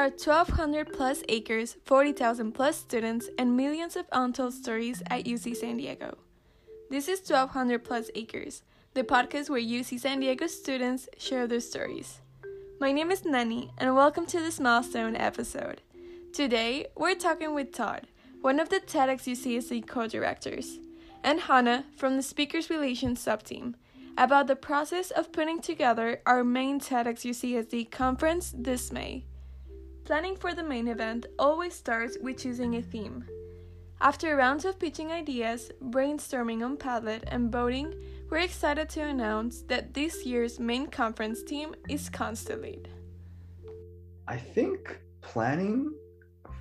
There are 1,200 plus acres, 40,000 plus students, and millions of untold stories at UC San Diego. This is 1,200 plus acres, the podcast where UC San Diego students share their stories. My name is Nani, and welcome to this milestone episode. Today, we're talking with Todd, one of the TEDx UCSD co directors, and Hannah from the Speakers Relations subteam, about the process of putting together our main TEDx UCSD conference this May. Planning for the main event always starts with choosing a theme. After rounds of pitching ideas, brainstorming on Padlet, and voting, we're excited to announce that this year's main conference team is Constellate. I think planning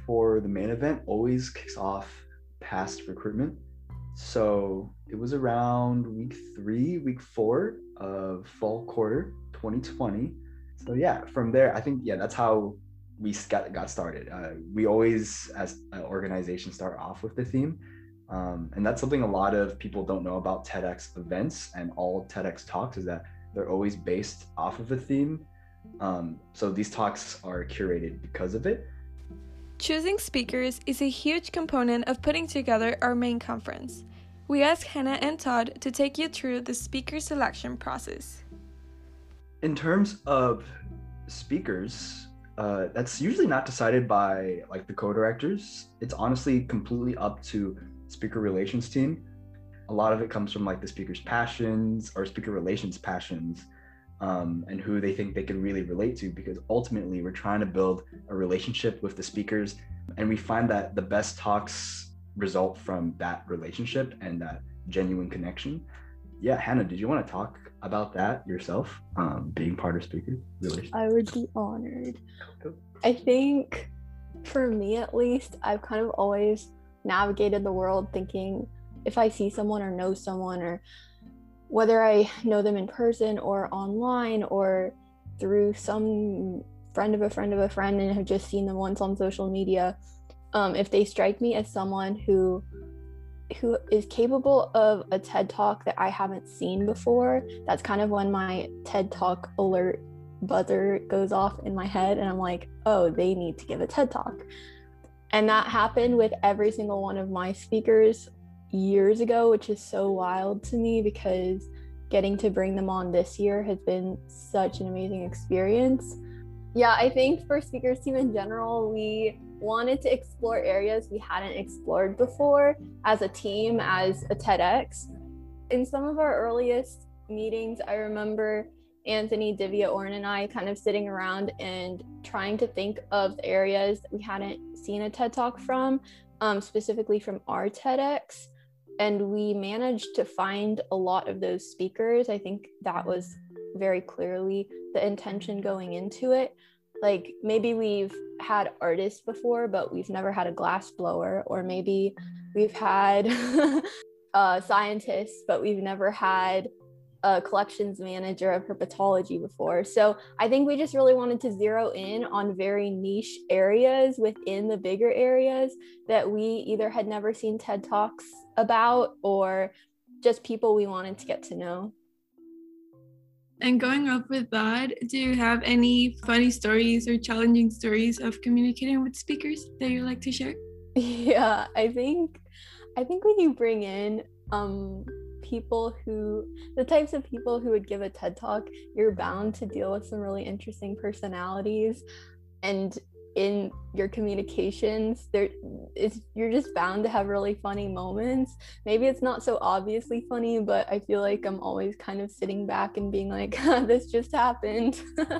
for the main event always kicks off past recruitment. So it was around week three, week four of fall quarter 2020. So yeah, from there, I think yeah, that's how we got, got started. Uh, we always, as an organization, start off with the theme. Um, and that's something a lot of people don't know about TEDx events and all TEDx talks is that they're always based off of a theme. Um, so these talks are curated because of it. Choosing speakers is a huge component of putting together our main conference. We asked Hannah and Todd to take you through the speaker selection process. In terms of speakers, uh, that's usually not decided by like the co-directors. It's honestly completely up to speaker relations team. A lot of it comes from like the speaker's passions or speaker relations passions um, and who they think they can really relate to because ultimately we're trying to build a relationship with the speakers and we find that the best talks result from that relationship and that genuine connection yeah hannah did you want to talk about that yourself um, being part of speaker relations? I would be honored. I think for me at least i've kind of always navigated the world thinking if i see someone or know someone or whether I know them in person or online or through some friend of a friend of a friend and have just seen them once on social media, um, if they strike me as someone who who is capable of a TED talk that I haven't seen before, that's kind of when my TED talk alert buzzer goes off in my head and I'm like, oh, they need to give a TED talk. And that happened with every single one of my speakers years ago, which is so wild to me because getting to bring them on this year has been such an amazing experience. Yeah, I think for speakers team in general, we wanted to explore areas we hadn't explored before as a team, as a TEDx. In some of our earliest meetings, I remember Anthony, Divya, Oren, and I kind of sitting around and trying to think of areas that we hadn't seen a TED Talk from, um, specifically from our TEDx and we managed to find a lot of those speakers. I think that was very clearly the intention going into it. Like maybe we've had artists before, but we've never had a glass blower, or maybe we've had uh, scientists, but we've never had a collections manager of herpetology before. So I think we just really wanted to zero in on very niche areas within the bigger areas that we either had never seen TED Talks about or just people we wanted to get to know. And going up with that, do you have any funny stories or challenging stories of communicating with speakers that you like to share? Yeah, I think I think when you bring in um people who the types of people who would give a TED talk, you're bound to deal with some really interesting personalities and in your communications there is you're just bound to have really funny moments. Maybe it's not so obviously funny but i feel like i'm always kind of sitting back and being like this just happened.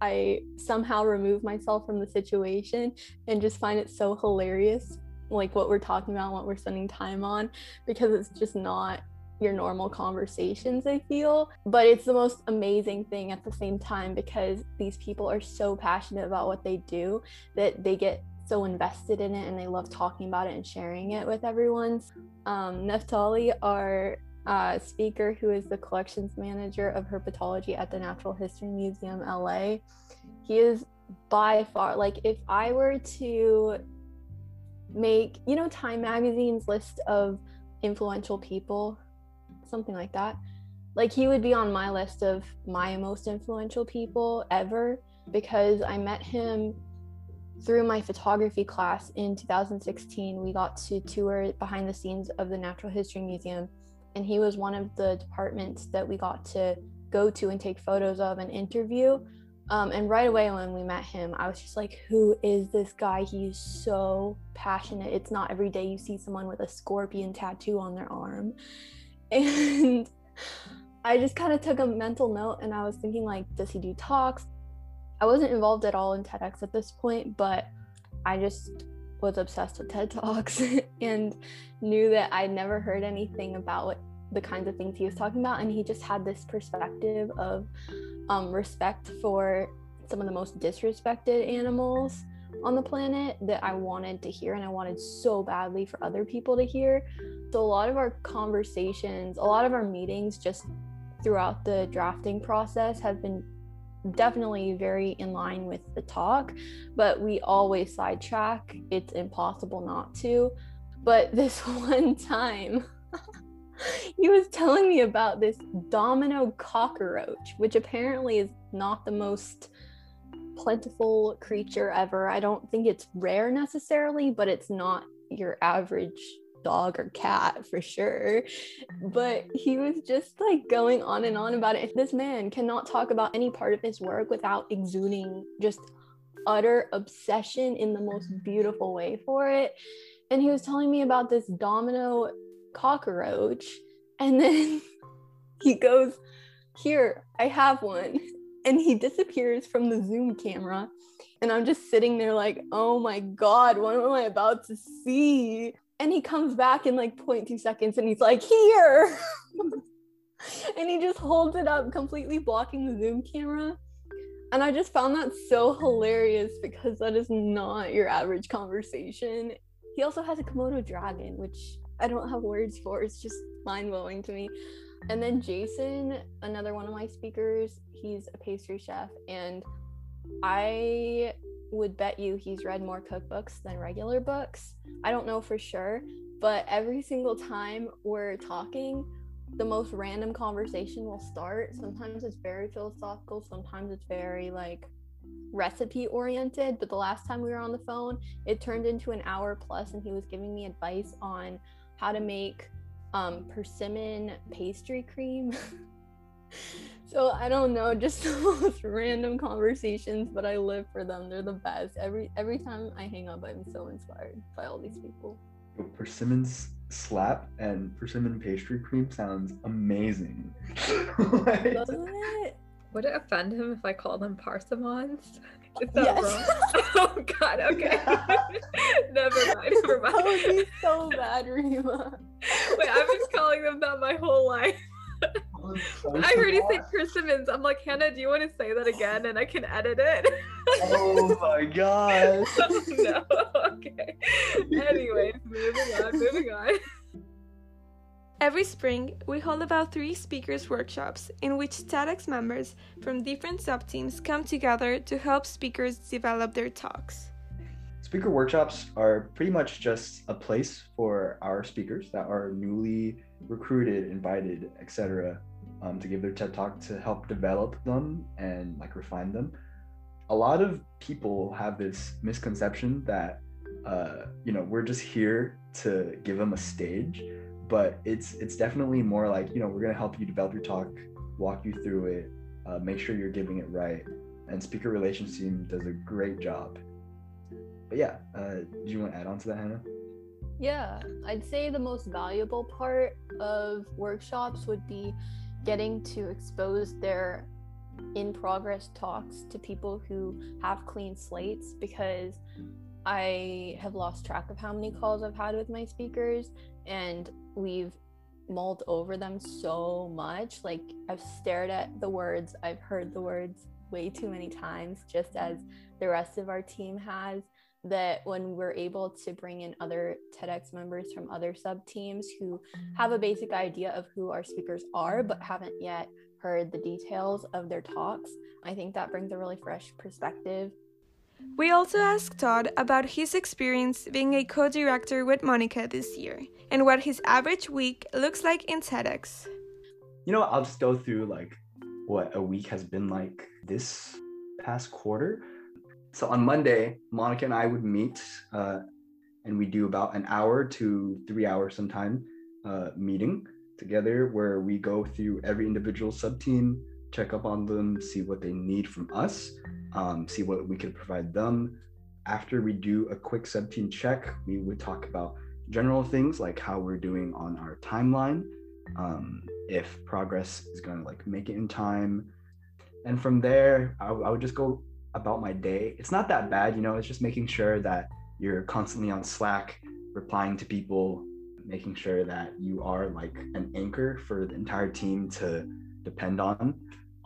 I somehow remove myself from the situation and just find it so hilarious like what we're talking about, what we're spending time on, because it's just not your normal conversations, I feel. But it's the most amazing thing at the same time because these people are so passionate about what they do that they get so invested in it and they love talking about it and sharing it with everyone. Um, Neftali, our uh, speaker, who is the collections manager of herpetology at the Natural History Museum LA, he is by far like if I were to make you know time magazine's list of influential people something like that like he would be on my list of my most influential people ever because I met him through my photography class in 2016. We got to tour behind the scenes of the Natural History Museum, and he was one of the departments that we got to go to and take photos of and interview. Um, and right away when we met him, I was just like, who is this guy? He's so passionate. It's not every day you see someone with a scorpion tattoo on their arm. And I just kind of took a mental note and I was thinking, like, does he do talks? I wasn't involved at all in TEDx at this point, but I just was obsessed with TED Talks and knew that I'd never heard anything about the kinds of things he was talking about. And he just had this perspective of um, respect for some of the most disrespected animals on the planet that I wanted to hear and I wanted so badly for other people to hear. So, a lot of our conversations, a lot of our meetings just throughout the drafting process have been definitely very in line with the talk, but we always sidetrack. It's impossible not to. But this one time, he was telling me about this domino cockroach, which apparently is not the most plentiful creature ever. I don't think it's rare necessarily, but it's not your average dog or cat for sure. But he was just like going on and on about it. This man cannot talk about any part of his work without exuding just utter obsession in the most beautiful way for it. And he was telling me about this domino cockroach. And then he goes, Here, I have one. And he disappears from the Zoom camera. And I'm just sitting there like, oh my God, what am I about to see? And he comes back in like 0.2 seconds and he's like, Here. and he just holds it up, completely blocking the Zoom camera. And I just found that so hilarious because that is not your average conversation. He also has a Komodo dragon, which I don't have words for. It's just mind blowing to me. And then Jason, another one of my speakers, he's a pastry chef, and I would bet you he's read more cookbooks than regular books. I don't know for sure, but every single time we're talking, the most random conversation will start. Sometimes it's very philosophical, sometimes it's very like recipe oriented. But the last time we were on the phone, it turned into an hour plus, and he was giving me advice on how to make um, persimmon pastry cream. so I don't know, just the most random conversations, but I live for them. They're the best. Every every time I hang up, I'm so inspired by all these people. Persimmon's slap and persimmon pastry cream sounds amazing. Doesn't it? Would it offend him if I called them parsimons? Is that Yes. wrong? oh God. Okay. never mind. Never mind. That would be so bad, Rima. Wait, I've been calling them that my whole life. I heard you say persimmons. I'm like, Hannah, do you want to say that again? And I can edit it. Oh my god. oh, no. Okay. Anyways, moving on. Moving on. Every spring, we hold about three speakers workshops in which TEDx members from different sub-teams come together to help speakers develop their talks. Speaker workshops are pretty much just a place for our speakers that are newly recruited, invited, etc., um, to give their TED talk to help develop them and like refine them. A lot of people have this misconception that uh, you know we're just here to give them a stage, but it's it's definitely more like you know we're gonna help you develop your talk, walk you through it, uh, make sure you're giving it right, and speaker relations team does a great job but yeah, uh, do you want to add on to that, Hannah? Yeah, I'd say the most valuable part of workshops would be getting to expose their in progress talks to people who have clean slates because I have lost track of how many calls I've had with my speakers and we've mulled over them so much. Like I've stared at the words, I've heard the words way too many times, just as the rest of our team has that when we're able to bring in other TEDx members from other sub teams who have a basic idea of who our speakers are, but haven't yet heard the details of their talks, I think that brings a really fresh perspective. We also asked Todd about his experience being a co director with Monica this year and what his average week looks like in TEDx. You know, I'll just go through like what a week has been like this past quarter. So on Monday, Monica and I would meet, uh, and we do about an hour to three hours sometime uh, meeting together where we go through every individual sub team, check up on them, see what they need from us, um, see what we could provide them. After we do a quick sub team check, we would talk about general things like how we're doing on our timeline, um, if progress is going to like make it in time. And from there, I, I would just go about my day. It's not that bad, you know, it's just making sure that you're constantly on Slack, replying to people, making sure that you are like an anchor for the entire team to depend on.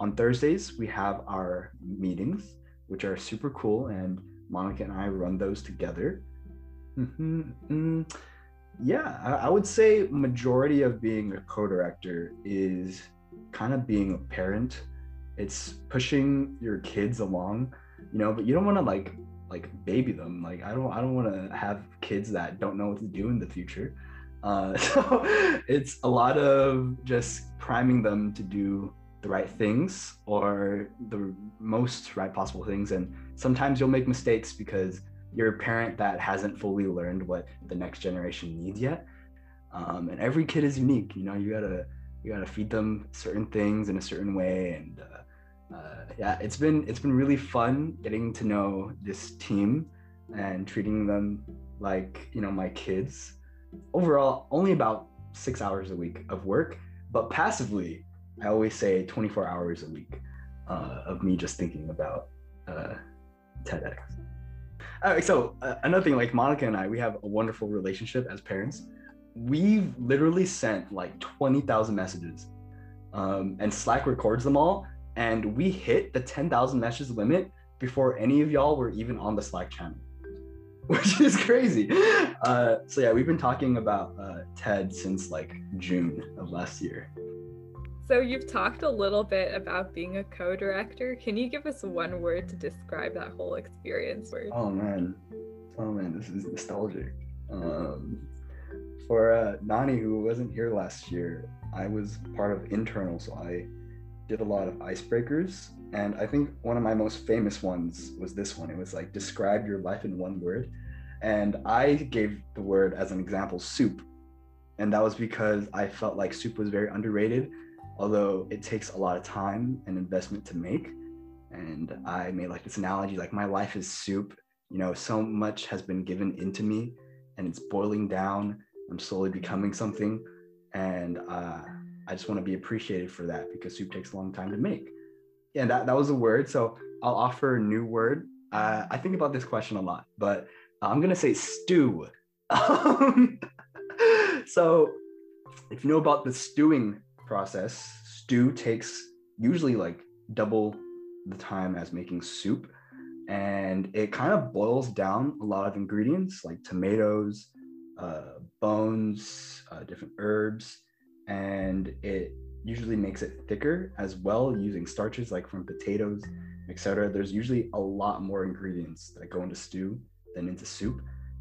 On Thursdays, we have our meetings, which are super cool, and Monica and I run those together. Mm-hmm. Mm-hmm. Yeah, I, I would say majority of being a co-director is kind of being a parent. It's pushing your kids along, you know, but you don't want to like like baby them. Like I don't I don't want to have kids that don't know what to do in the future. Uh, so it's a lot of just priming them to do the right things or the most right possible things. And sometimes you'll make mistakes because you're a parent that hasn't fully learned what the next generation needs yet. Um, and every kid is unique. You know, you gotta you gotta feed them certain things in a certain way. And uh, uh, yeah, it's been it's been really fun getting to know this team and treating them like you know my kids. Overall, only about six hours a week of work, but passively, I always say 24 hours a week uh, of me just thinking about uh, TEDx. Uh, so uh, another thing, like Monica and I, we have a wonderful relationship as parents. We've literally sent like 20,000 messages, um, and Slack records them all. And we hit the 10,000 messages limit before any of y'all were even on the Slack channel, which is crazy. Uh, so yeah, we've been talking about uh, TED since like June of last year. So you've talked a little bit about being a co-director. Can you give us one word to describe that whole experience? Word? Oh man, oh man, this is nostalgic. Um, for uh, Nani, who wasn't here last year, I was part of internal, so I did a lot of icebreakers, and I think one of my most famous ones was this one. It was like describe your life in one word, and I gave the word as an example, soup, and that was because I felt like soup was very underrated although it takes a lot of time and investment to make. And I made like this analogy like my life is soup. You know, so much has been given into me and it's boiling down. I'm slowly becoming something. And uh, I just want to be appreciated for that because soup takes a long time to make. Yeah, that, that was a word. So I'll offer a new word. Uh, I think about this question a lot, but I'm going to say stew. so if you know about the stewing process. Stew takes usually like double the time as making soup. And it kind of boils down a lot of ingredients like tomatoes, uh, bones, uh, different herbs, and it usually makes it thicker as well using starches like from potatoes, etc. There's usually a lot more ingredients that go into stew than into soup.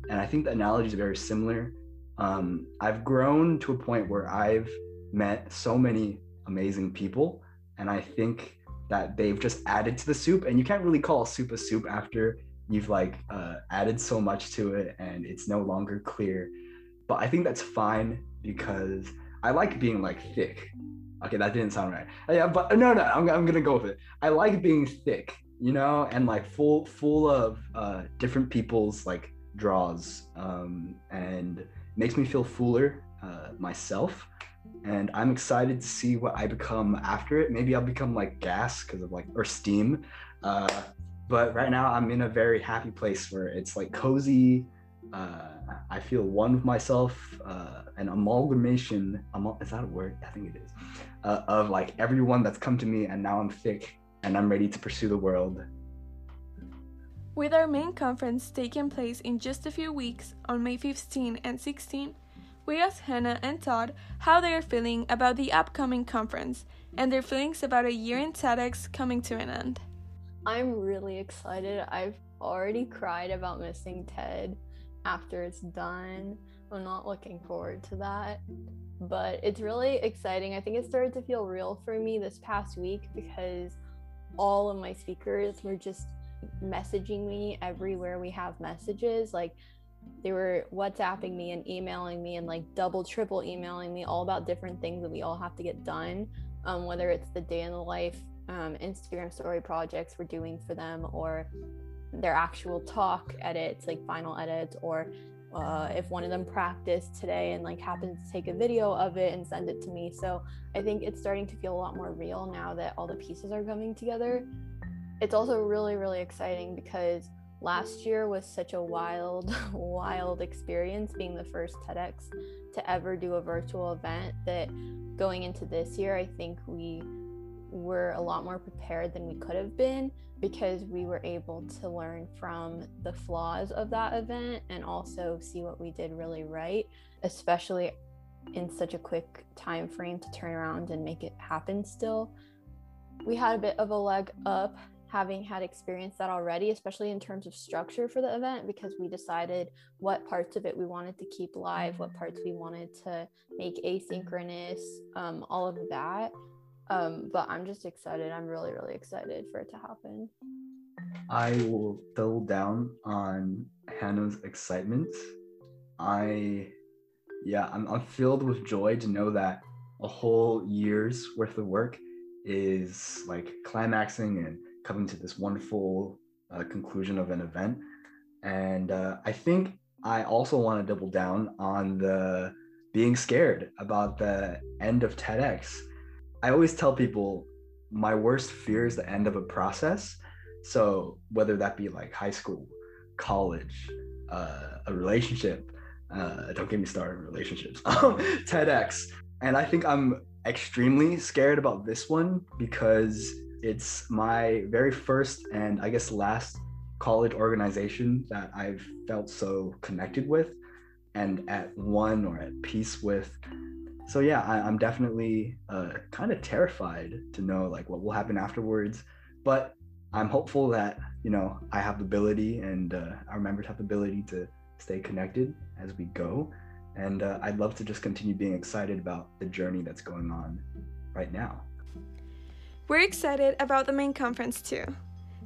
And I think the analogy is very similar. Um, I've grown to a point where I've met so many amazing people. And I think that they've just added to the soup. And you can't really call a soup a soup after you've like uh, added so much to it and it's no longer clear. But I think that's fine because I like being like thick. Okay, that didn't sound right. Uh, yeah, but no, no, I'm, I'm gonna go with it. I like being thick, you know, and like full full of uh, different people's like draws, um, and makes me feel fuller uh, myself and I'm excited to see what I become after it. Maybe I'll become like gas because of like or steam. Uh, but right now I'm in a very happy place where it's like cozy. Uh, I feel one with myself, uh, an amalgamation. Amal- is that a word? I think it is. Uh, of like everyone that's come to me, and now I'm thick and I'm ready to pursue the world. With our main conference taking place in just a few weeks on May 15 and 16, we asked Hannah and Todd how they are feeling about the upcoming conference and their feelings about a year in TEDx coming to an end. I'm really excited. I've already cried about missing TED after it's done. I'm not looking forward to that. But it's really exciting. I think it started to feel real for me this past week because all of my speakers were just messaging me everywhere we have messages. Like they were WhatsApping me and emailing me and like double, triple emailing me all about different things that we all have to get done. Um, whether it's the day in the life um, Instagram story projects we're doing for them or their actual talk edits, like final edits, or uh, if one of them practiced today and like happens to take a video of it and send it to me. So I think it's starting to feel a lot more real now that all the pieces are coming together. It's also really, really exciting because last year was such a wild, wild experience being the first TEDx to ever do a virtual event that going into this year, I think we were a lot more prepared than we could have been because we were able to learn from the flaws of that event and also see what we did really right especially in such a quick time frame to turn around and make it happen still. We had a bit of a leg up having had experienced that already especially in terms of structure for the event because we decided what parts of it we wanted to keep live what parts we wanted to make asynchronous um, all of that um, but I'm just excited. I'm really, really excited for it to happen. I will double down on Hannah's excitement. I, yeah, I'm, I'm filled with joy to know that a whole year's worth of work is like climaxing and coming to this wonderful uh, conclusion of an event. And uh, I think I also want to double down on the being scared about the end of TEDx I always tell people my worst fear is the end of a process. So whether that be like high school, college, uh, a relationship, uh, don't get me started on relationships, um, TEDx. And I think I'm extremely scared about this one because it's my very first and I guess last college organization that I've felt so connected with and at one or at peace with so yeah, I, am definitely uh, kind of terrified to know like what will happen afterwards, but I'm hopeful that you know I have the ability and uh, our members have the ability to stay connected as we go, and uh, I'd love to just continue being excited about the journey that's going on right now. We're excited about the main conference too.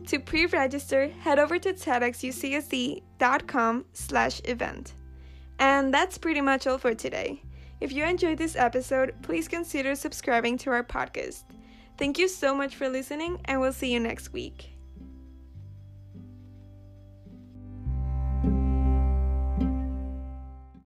To pre-register, head over to tedxucsd.com slash event. And that's pretty much all for today. If you enjoyed this episode, please consider subscribing to our podcast. Thank you so much for listening, and we'll see you next week.